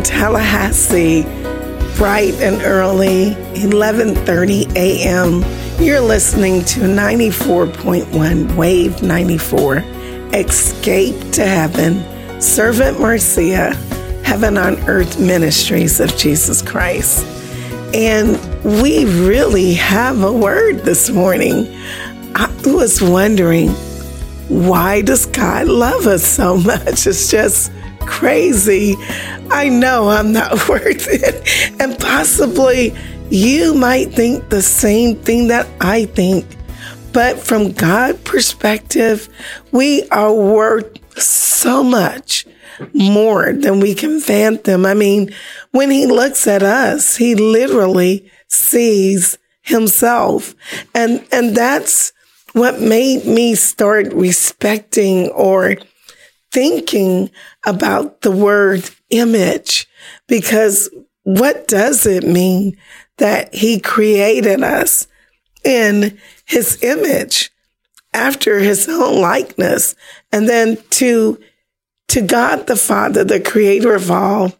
morning, Tallahassee. Bright and early, 11:30 a.m. You're listening to 94.1 Wave 94. Escape to Heaven. Servant Marcia, Heaven on Earth Ministries of Jesus Christ. And we really have a word this morning. I was wondering, why does God love us so much? It's just crazy. I know I'm not worth it. And possibly you might think the same thing that I think. But from God's perspective, we are worth so much more than we can fathom. I mean, when he looks at us, he literally sees himself. And, and that's what made me start respecting or thinking about the word image because what does it mean that he created us in his image after his own likeness and then to to God the Father the creator of all?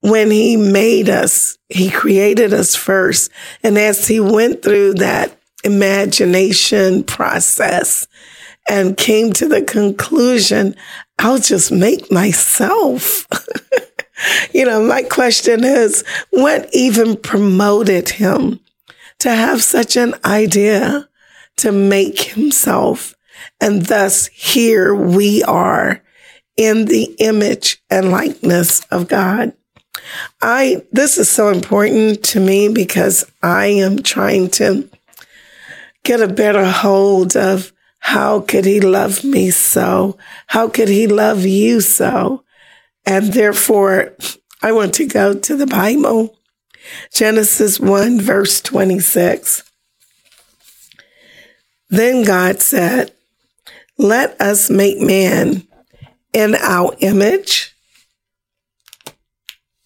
When he made us he created us first. And as he went through that imagination process and came to the conclusion I'll just make myself you know my question is what even promoted him to have such an idea to make himself. And thus here we are in the image and likeness of God. I, this is so important to me because I am trying to get a better hold of how could he love me so? How could he love you so? And therefore, I want to go to the Bible Genesis 1, verse 26. Then God said, Let us make man in our image,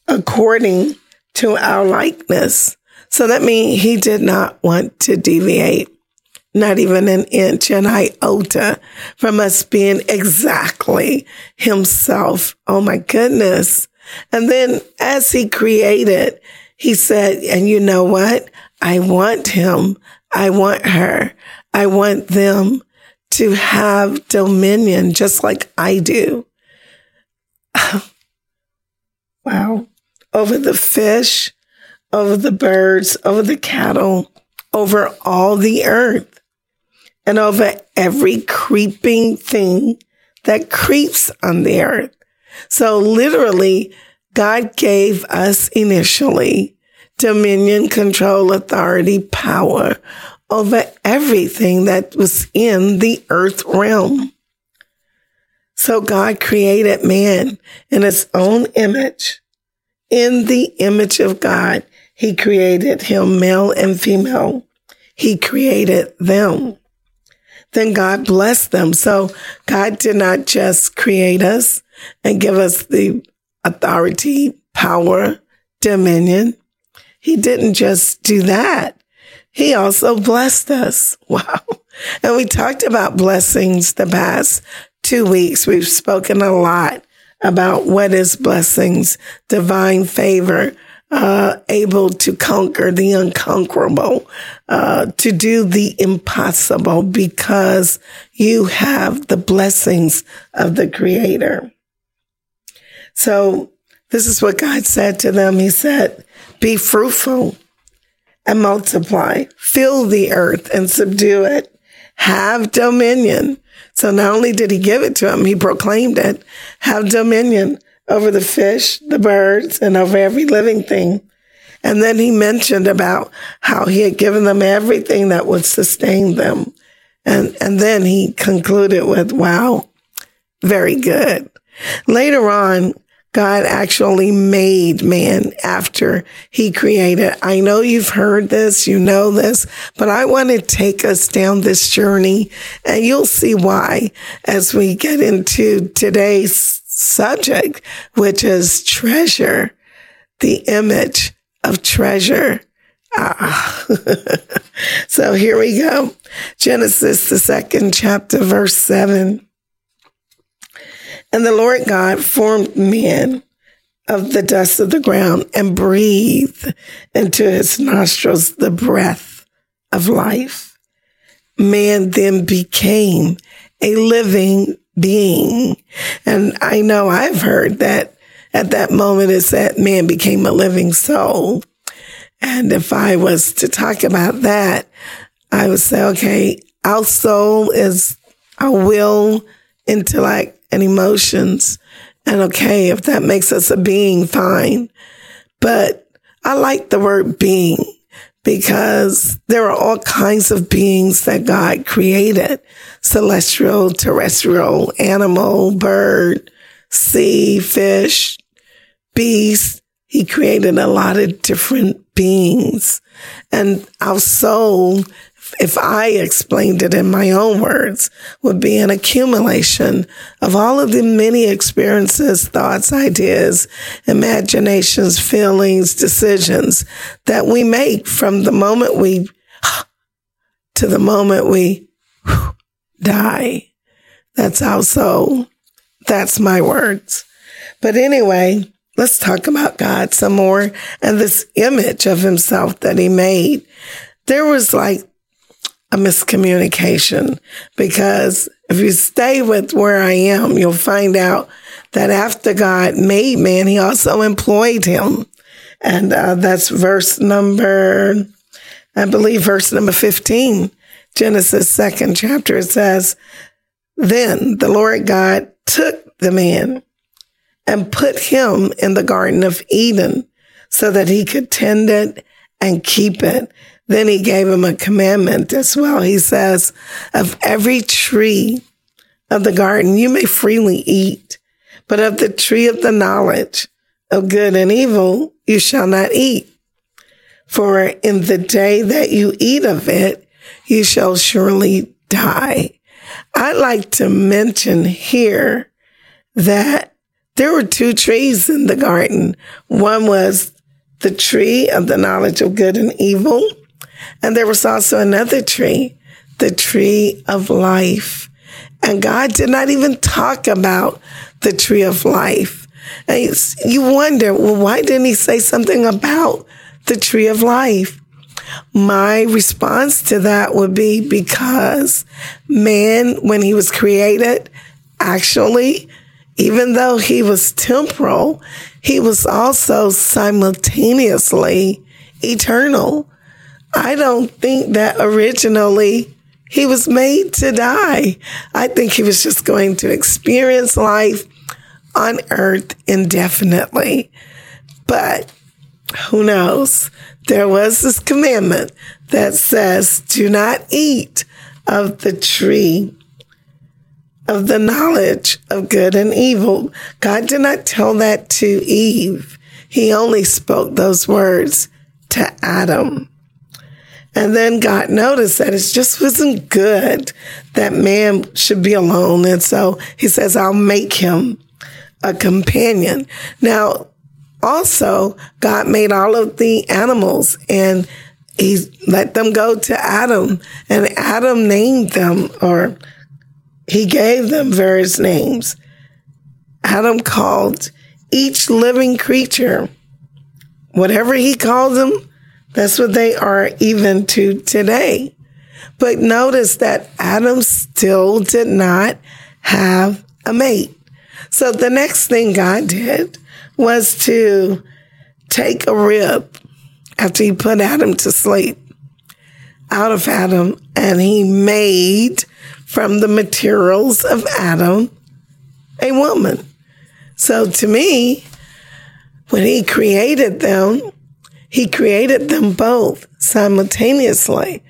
according to our likeness. So that means he did not want to deviate, not even an inch, an iota from us being exactly himself. Oh my goodness. And then as he created, he said, and you know what? I want him. I want her. I want them to have dominion just like I do. wow. Over the fish, over the birds, over the cattle, over all the earth, and over every creeping thing that creeps on the earth. So literally, God gave us initially dominion, control, authority, power over everything that was in the earth realm. So God created man in his own image. In the image of God, he created him male and female. He created them. Then God blessed them. So God did not just create us and give us the authority, power, dominion. He didn't just do that. He also blessed us. Wow. And we talked about blessings the past two weeks. We've spoken a lot about what is blessings, divine favor, uh, able to conquer the unconquerable, uh, to do the impossible because you have the blessings of the creator. So this is what God said to them. He said, be fruitful and multiply, fill the earth and subdue it, have dominion. So not only did he give it to him, he proclaimed it, have dominion over the fish, the birds, and over every living thing. And then he mentioned about how he had given them everything that would sustain them. And, and then he concluded with, wow, very good. Later on, God actually made man after he created. I know you've heard this, you know this, but I want to take us down this journey and you'll see why as we get into today's subject, which is treasure, the image of treasure. Ah. so here we go. Genesis, the second chapter, verse seven. And the Lord God formed man of the dust of the ground and breathed into his nostrils the breath of life. Man then became a living being. And I know I've heard that at that moment is that man became a living soul. And if I was to talk about that, I would say, okay, our soul is our will, intellect, and emotions. And okay, if that makes us a being, fine. But I like the word being because there are all kinds of beings that God created celestial, terrestrial, animal, bird, sea, fish, beast. He created a lot of different beings. And our soul if I explained it in my own words, would be an accumulation of all of the many experiences, thoughts, ideas, imaginations, feelings, decisions that we make from the moment we to the moment we die. That's soul. That's my words. But anyway, let's talk about God some more and this image of himself that he made. There was like a miscommunication because if you stay with where I am, you'll find out that after God made man, he also employed him. And uh, that's verse number, I believe, verse number 15, Genesis second chapter. It says, Then the Lord God took the man and put him in the Garden of Eden so that he could tend it and keep it. Then he gave him a commandment as well. He says, of every tree of the garden you may freely eat, but of the tree of the knowledge of good and evil you shall not eat. For in the day that you eat of it, you shall surely die. I'd like to mention here that there were two trees in the garden. One was the tree of the knowledge of good and evil, and there was also another tree, the tree of life. And God did not even talk about the tree of life. And you wonder, well, why didn't he say something about the tree of life? My response to that would be because man, when he was created, actually, even though he was temporal, he was also simultaneously eternal. I don't think that originally he was made to die. I think he was just going to experience life on earth indefinitely. But who knows? There was this commandment that says, do not eat of the tree of the knowledge of good and evil. God did not tell that to Eve. He only spoke those words to Adam. And then God noticed that it just wasn't good that man should be alone. And so he says, I'll make him a companion. Now, also, God made all of the animals and he let them go to Adam and Adam named them or he gave them various names. Adam called each living creature, whatever he called them, that's what they are even to today. But notice that Adam still did not have a mate. So the next thing God did was to take a rib after he put Adam to sleep out of Adam and he made from the materials of Adam a woman. So to me, when he created them, he created them both simultaneously.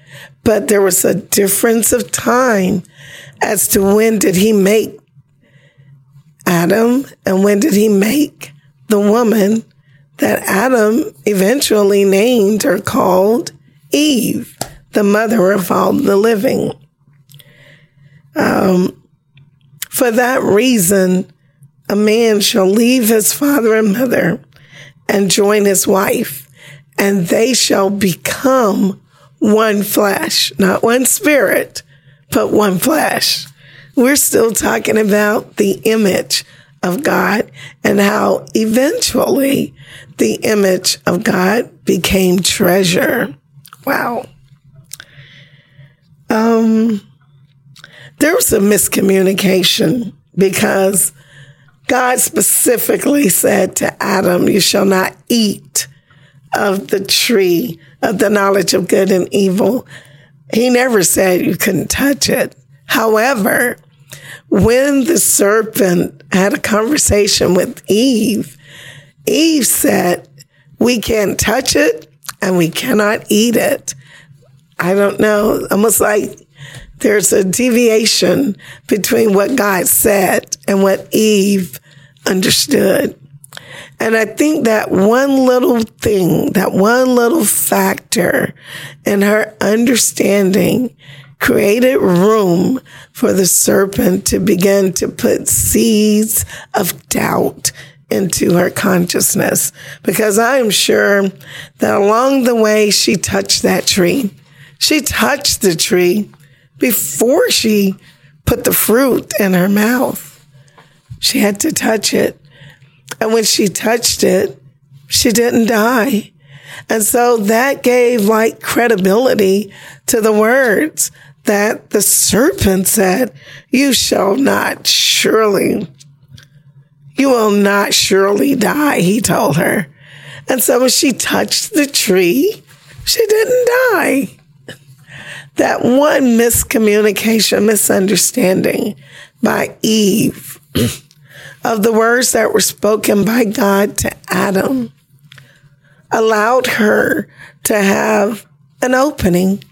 But there was a difference of time as to when did he make Adam and when did he make the woman that Adam eventually named or called Eve, the mother of all the living. Um, for that reason, a man shall leave his father and mother and join his wife, and they shall become one flesh, not one spirit, but one flesh. We're still talking about the image of God and how eventually the image of God became treasure. Wow. Um, there was a miscommunication because God specifically said to Adam, You shall not eat of the tree of the knowledge of good and evil. He never said you couldn't touch it. However, when the serpent had a conversation with Eve, Eve said, We can't touch it and we cannot eat it. I don't know, almost like there's a deviation between what God said and what Eve understood. And I think that one little thing, that one little factor in her understanding created room for the serpent to begin to put seeds of doubt into her consciousness. Because I am sure that along the way she touched that tree. She touched the tree before she put the fruit in her mouth. She had to touch it. And when she touched it, she didn't die. And so that gave like credibility to the words that the serpent said, You shall not surely, you will not surely die, he told her. And so when she touched the tree, she didn't die that one miscommunication, misunderstanding by Eve of the words that were spoken by God to Adam allowed her to have an opening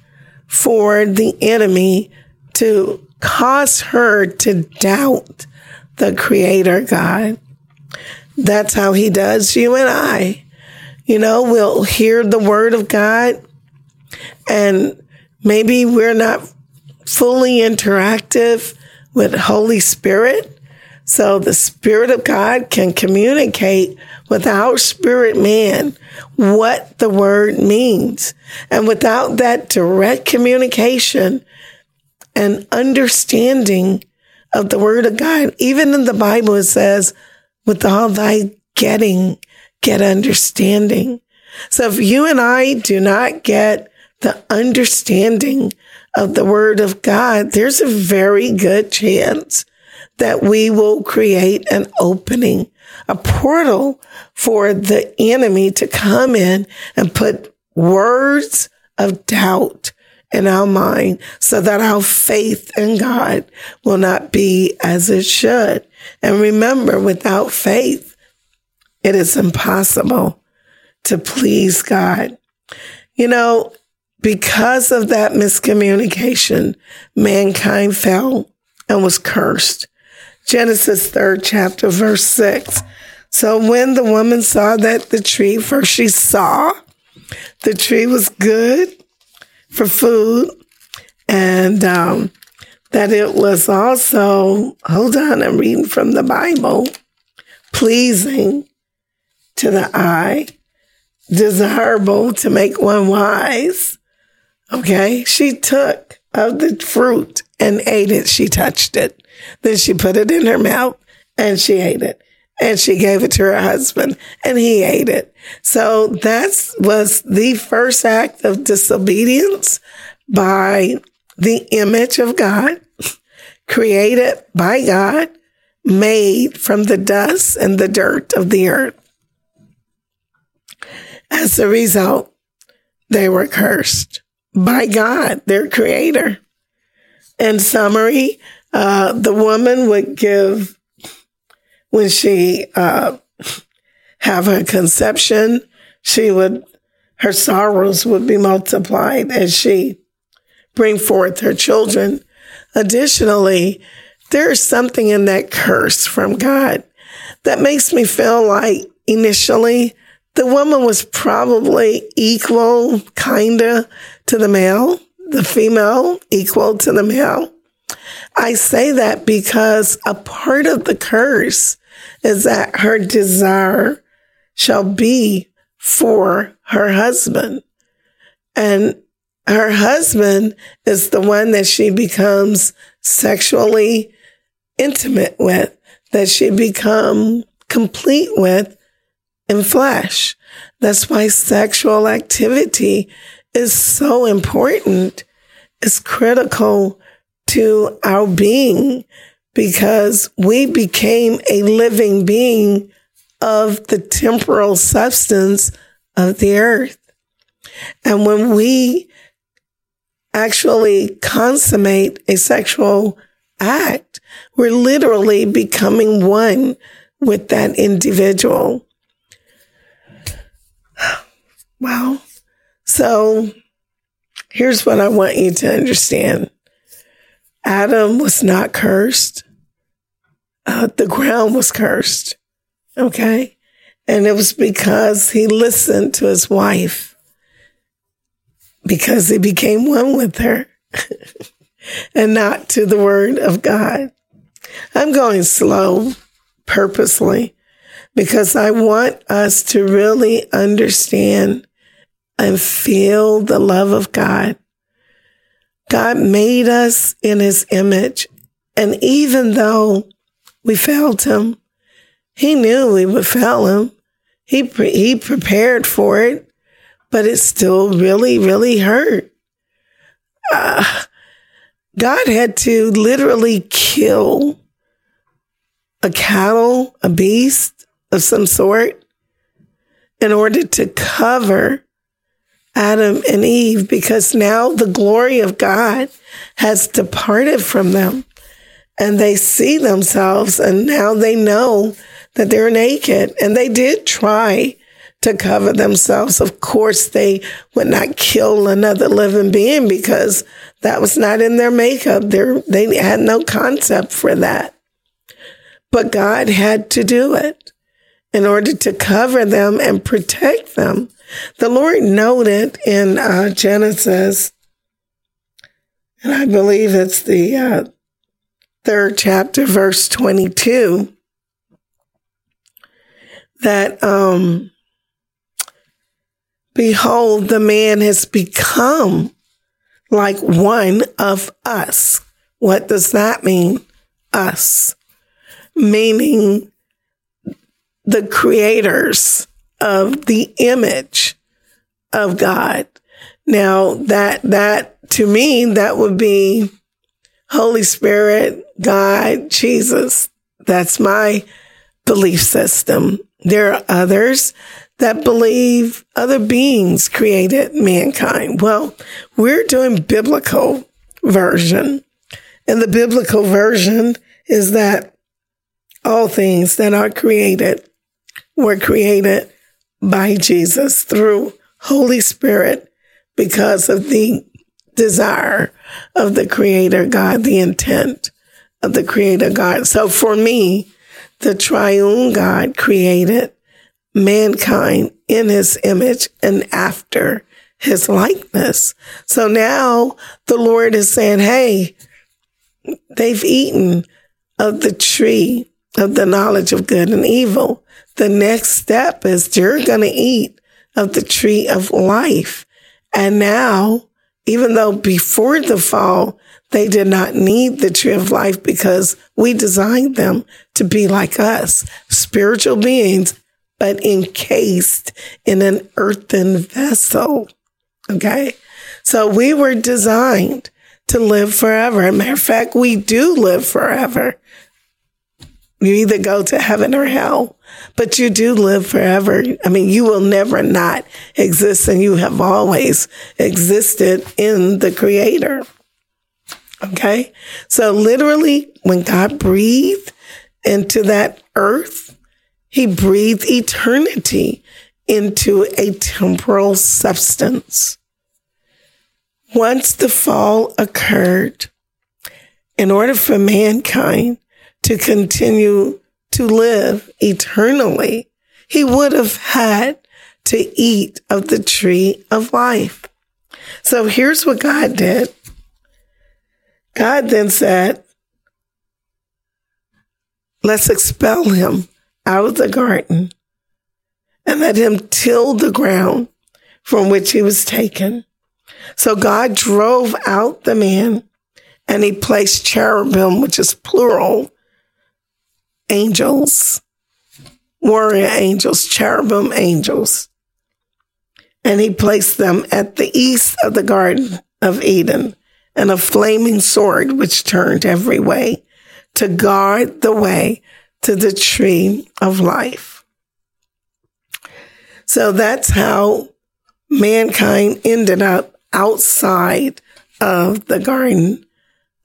for the enemy to cause her to doubt the creator God. That's how he does you and I. You know, we'll hear the word of God and Maybe we're not fully interactive with Holy Spirit. So the Spirit of God can communicate with our spirit man what the word means. And without that direct communication and understanding of the word of God, even in the Bible, it says, with all thy getting, get understanding. So if you and I do not get the understanding of the word of God, there's a very good chance that we will create an opening, a portal for the enemy to come in and put words of doubt in our mind so that our faith in God will not be as it should. And remember, without faith, it is impossible to please God. You know, because of that miscommunication, mankind fell and was cursed. Genesis 3rd chapter, verse 6. So when the woman saw that the tree, first she saw the tree was good for food and um, that it was also, hold on, I'm reading from the Bible, pleasing to the eye, desirable to make one wise Okay. She took of the fruit and ate it. She touched it. Then she put it in her mouth and she ate it. And she gave it to her husband and he ate it. So that was the first act of disobedience by the image of God, created by God, made from the dust and the dirt of the earth. As a result, they were cursed by God, their creator. in summary, uh, the woman would give when she uh, have her conception. She would her sorrows would be multiplied as she bring forth her children. Additionally, there is something in that curse from God that makes me feel like initially the woman was probably equal, kinda, to the male, the female equal to the male. I say that because a part of the curse is that her desire shall be for her husband. And her husband is the one that she becomes sexually intimate with, that she become complete with in flesh. That's why sexual activity is so important. It's critical to our being because we became a living being of the temporal substance of the earth. And when we actually consummate a sexual act, we're literally becoming one with that individual. Wow. So here's what I want you to understand. Adam was not cursed. Uh, the ground was cursed. Okay. And it was because he listened to his wife, because he became one with her, and not to the word of God. I'm going slow purposely because I want us to really understand and feel the love of God. God made us in his image. And even though we failed him, he knew we would fail him. He, pre- he prepared for it, but it still really, really hurt. Uh, God had to literally kill a cattle, a beast of some sort in order to cover Adam and Eve because now the glory of God has departed from them and they see themselves and now they know that they're naked and they did try to cover themselves. Of course, they would not kill another living being because that was not in their makeup. They're, they had no concept for that. But God had to do it in order to cover them and protect them. The Lord noted in uh, Genesis, and I believe it's the uh, third chapter, verse 22, that, um, behold, the man has become like one of us. What does that mean? Us. Meaning the creators of the image of God. Now that, that to me, that would be Holy Spirit, God, Jesus. That's my belief system. There are others that believe other beings created mankind. Well, we're doing biblical version. And the biblical version is that all things that are created were created by Jesus through Holy Spirit because of the desire of the creator God, the intent of the creator God. So for me, the triune God created mankind in his image and after his likeness. So now the Lord is saying, Hey, they've eaten of the tree of the knowledge of good and evil. The next step is you're going to eat of the tree of life. And now, even though before the fall, they did not need the tree of life because we designed them to be like us, spiritual beings, but encased in an earthen vessel. Okay. So we were designed to live forever. As a matter of fact, we do live forever. You either go to heaven or hell, but you do live forever. I mean, you will never not exist and you have always existed in the creator. Okay. So literally, when God breathed into that earth, he breathed eternity into a temporal substance. Once the fall occurred, in order for mankind to continue to live eternally, he would have had to eat of the tree of life. So here's what God did. God then said, let's expel him out of the garden and let him till the ground from which he was taken. So God drove out the man and he placed cherubim, which is plural, angels, warrior angels, cherubim angels. And he placed them at the east of the Garden of Eden and a flaming sword which turned every way to guard the way to the tree of life. So that's how mankind ended up outside of the Garden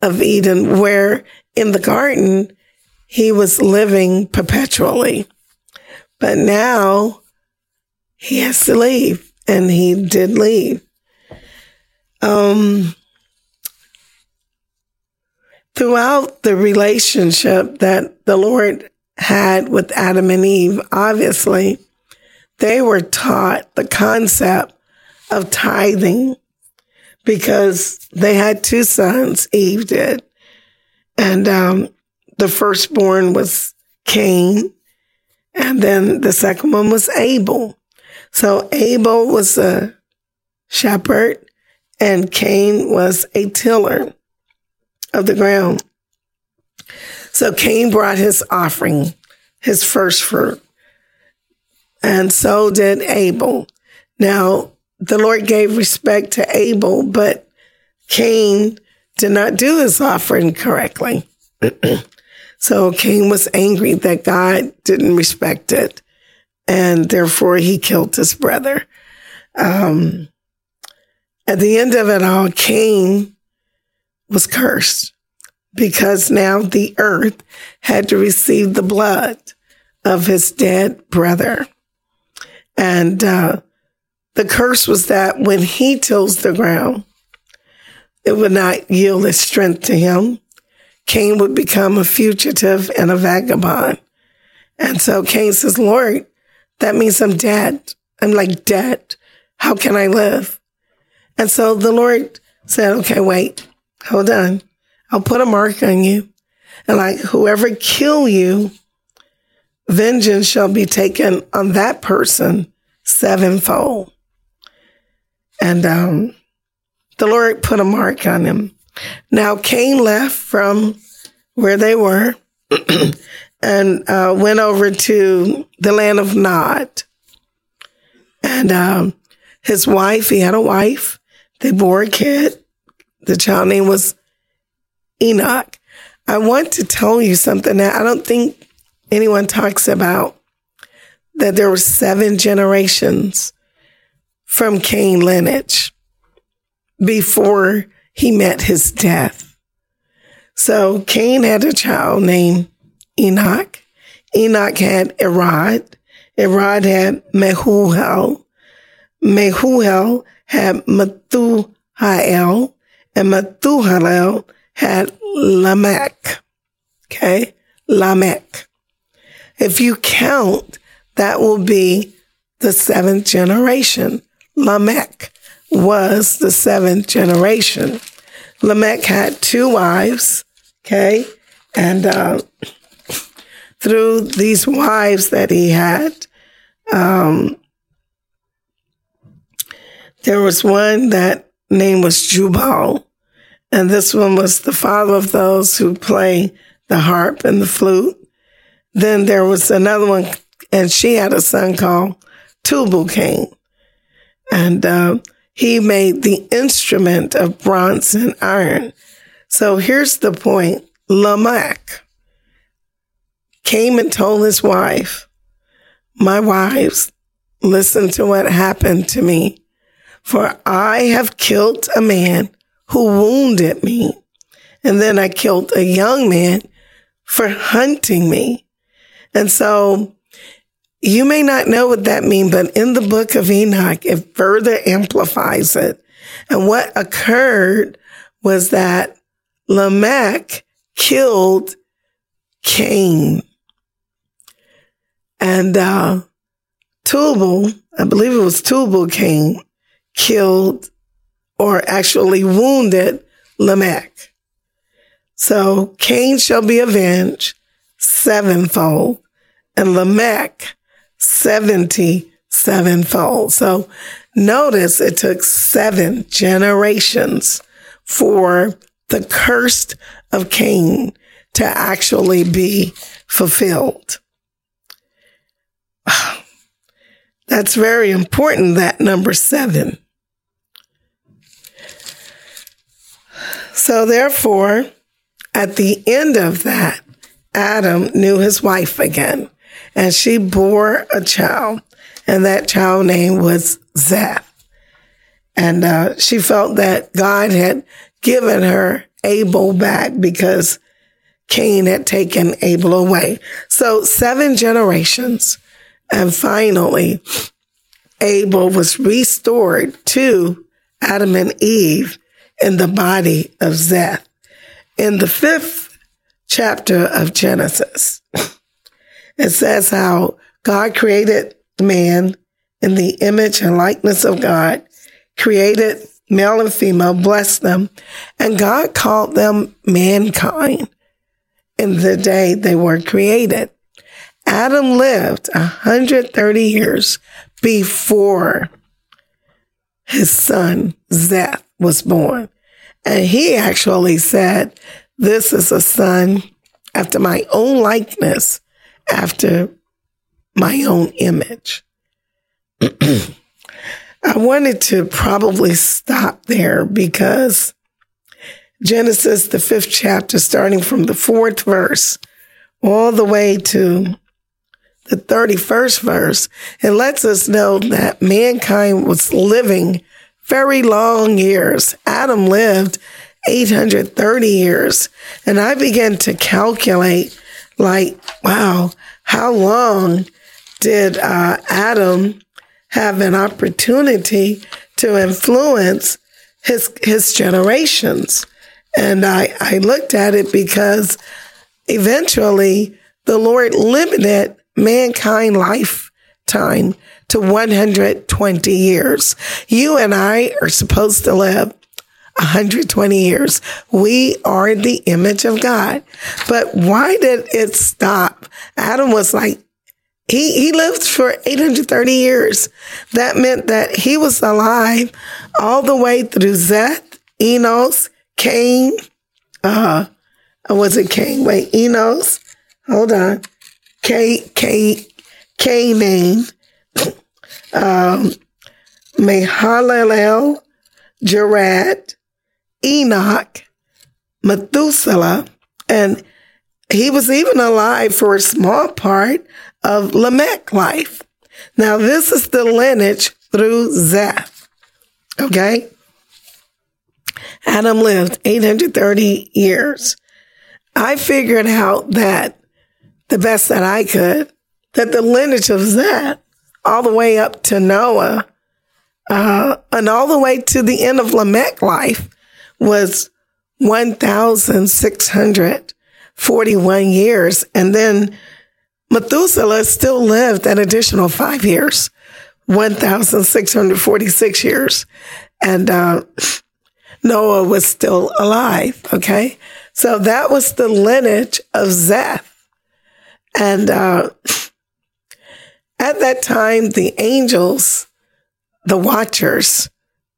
of Eden, where in the garden he was living perpetually. But now he has to leave, and he did leave. Um, throughout the relationship that the Lord had with Adam and Eve, obviously, they were taught the concept of tithing because they had two sons, Eve did. And um, the firstborn was Cain, and then the second one was Abel. So Abel was a shepherd, and Cain was a tiller of the ground. So Cain brought his offering, his first fruit, and so did Abel. Now, the Lord gave respect to Abel, but Cain did not do his offering correctly. so Cain was angry that God didn't respect it, and therefore he killed his brother. Um, at the end of it all, Cain was cursed because now the earth had to receive the blood of his dead brother. And uh, the curse was that when he tills the ground, it would not yield its strength to him. Cain would become a fugitive and a vagabond. And so Cain says, Lord, that means I'm dead. I'm like dead. How can I live? And so the Lord said, okay, wait, hold on. I'll put a mark on you. And like whoever kill you, vengeance shall be taken on that person sevenfold. And um, the Lord put a mark on him. Now Cain left from where they were and uh, went over to the land of Nod. And um, his wife, he had a wife. They bore a kid. The child name was Enoch. I want to tell you something that I don't think anyone talks about that there were seven generations from Cain lineage before he met his death. So Cain had a child named Enoch. Enoch had Erod. Erod had Mehujael. Mehujael had Methushael. And Methushael had Lamech. Okay? Lamech. If you count, that will be the seventh generation. Lamech was the seventh generation. Lamech had two wives, okay? And uh, through these wives that he had, um, there was one that name was Jubal, and this one was the father of those who play the harp and the flute. Then there was another one, and she had a son called Tubal Cain. And uh, he made the instrument of bronze and iron. So here's the point Lamech came and told his wife, My wives, listen to what happened to me. For I have killed a man who wounded me, And then I killed a young man for hunting me. And so you may not know what that means, but in the book of Enoch, it further amplifies it. And what occurred was that Lamech killed Cain. And uh, Tubal, I believe it was Tubal Cain, killed or actually wounded Lamech. So Cain shall be avenged sevenfold and Lamech 70 sevenfold. So notice it took seven generations for the curse of Cain to actually be fulfilled. That's very important, that number seven. So therefore, at the end of that, Adam knew his wife again, and she bore a child, and that child name was Zeth. And uh, she felt that God had given her Abel back because Cain had taken Abel away. So seven generations, and finally, Abel was restored to Adam and Eve in the body of Zeth. In the fifth chapter of Genesis, it says how God created man in the image and likeness of God, created male and female, blessed them, and God called them mankind in the day they were created. Adam lived 130 years before his son Zeth was born. And he actually said, This is a son after my own likeness, after my own image. I wanted to probably stop there because Genesis, the fifth chapter, starting from the fourth verse all the way to the 31st verse, it lets us know that mankind was living very long years. Adam lived 830 years. And I began to calculate, like, wow, how long did uh, Adam have an opportunity to influence his his generations? And I, I looked at it because eventually the Lord limited mankind lifetime to 120 years. You and I are supposed to live 120 years. We are the image of God. But why did it stop? Adam was like, he, he lived for 830 years. That meant that he was alive all the way through Zeth, Enos, Cain, uh, was it Cain? Wait, Enos, hold on. K, K, Canaan, um, Mahalalel, Jared, Enoch, Methuselah, and he was even alive for a small part of Lamech life. Now, this is the lineage through Zeth. Okay? Adam lived 830 years. I figured out that the best that I could, that the lineage of Zeth all the way up to Noah, uh, and all the way to the end of Lamech life was 1,641 years. And then Methuselah still lived an additional five years, 1,646 years. And, uh, Noah was still alive. Okay. So that was the lineage of Zeth. And, uh, at that time, the angels, the watchers,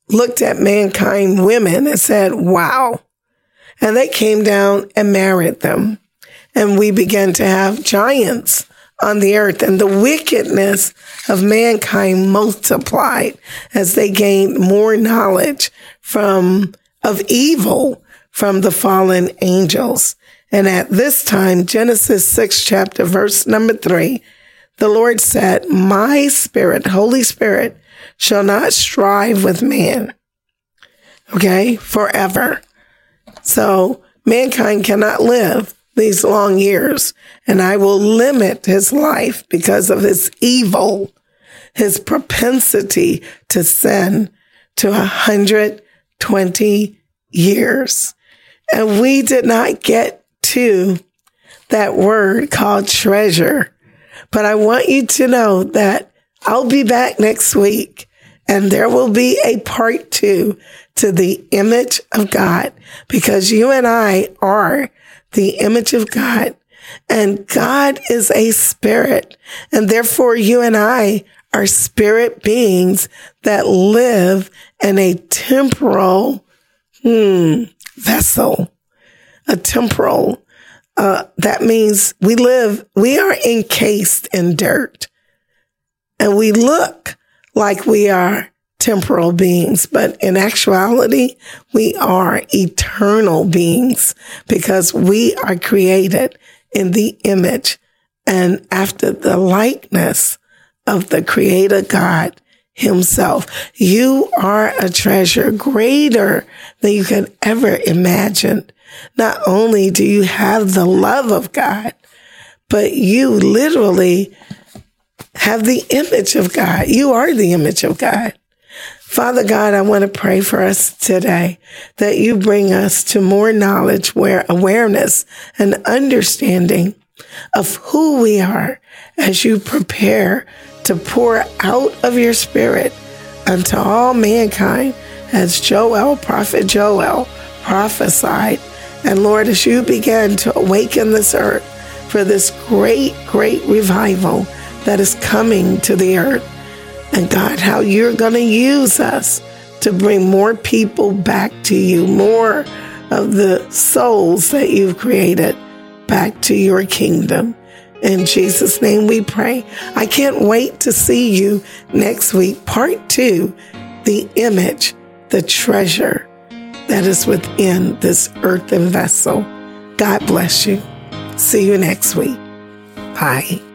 looked at mankind women and said, wow. And they came down and married them. And we began to have giants on the earth and the wickedness of mankind multiplied as they gained more knowledge from of evil from the fallen angels. And at this time, Genesis 6 chapter verse number 3, the Lord said, My spirit, Holy Spirit, shall not strive with man. Okay, forever. So mankind cannot live these long years, and I will limit his life because of his evil, his propensity to sin to 120 years. And we did not get to that word called treasure. But I want you to know that I'll be back next week and there will be a part two to the image of God because you and I are the image of God and God is a spirit and therefore you and I are spirit beings that live in a temporal hmm, vessel, a temporal. Uh, that means we live, we are encased in dirt and we look like we are temporal beings, but in actuality, we are eternal beings because we are created in the image and after the likeness of the creator God himself. You are a treasure greater than you can ever imagine. Not only do you have the love of God, but you literally have the image of God. You are the image of God. Father God, I want to pray for us today that you bring us to more knowledge, where awareness and understanding of who we are as you prepare to pour out of your spirit unto all mankind as Joel, prophet Joel prophesied. And Lord, as you begin to awaken this earth for this great, great revival that is coming to the earth. And God, how you're going to use us to bring more people back to you, more of the souls that you've created back to your kingdom. In Jesus' name we pray. I can't wait to see you next week. Part two, the image, the treasure that is within this earthen vessel. God bless you. See you next week. Bye.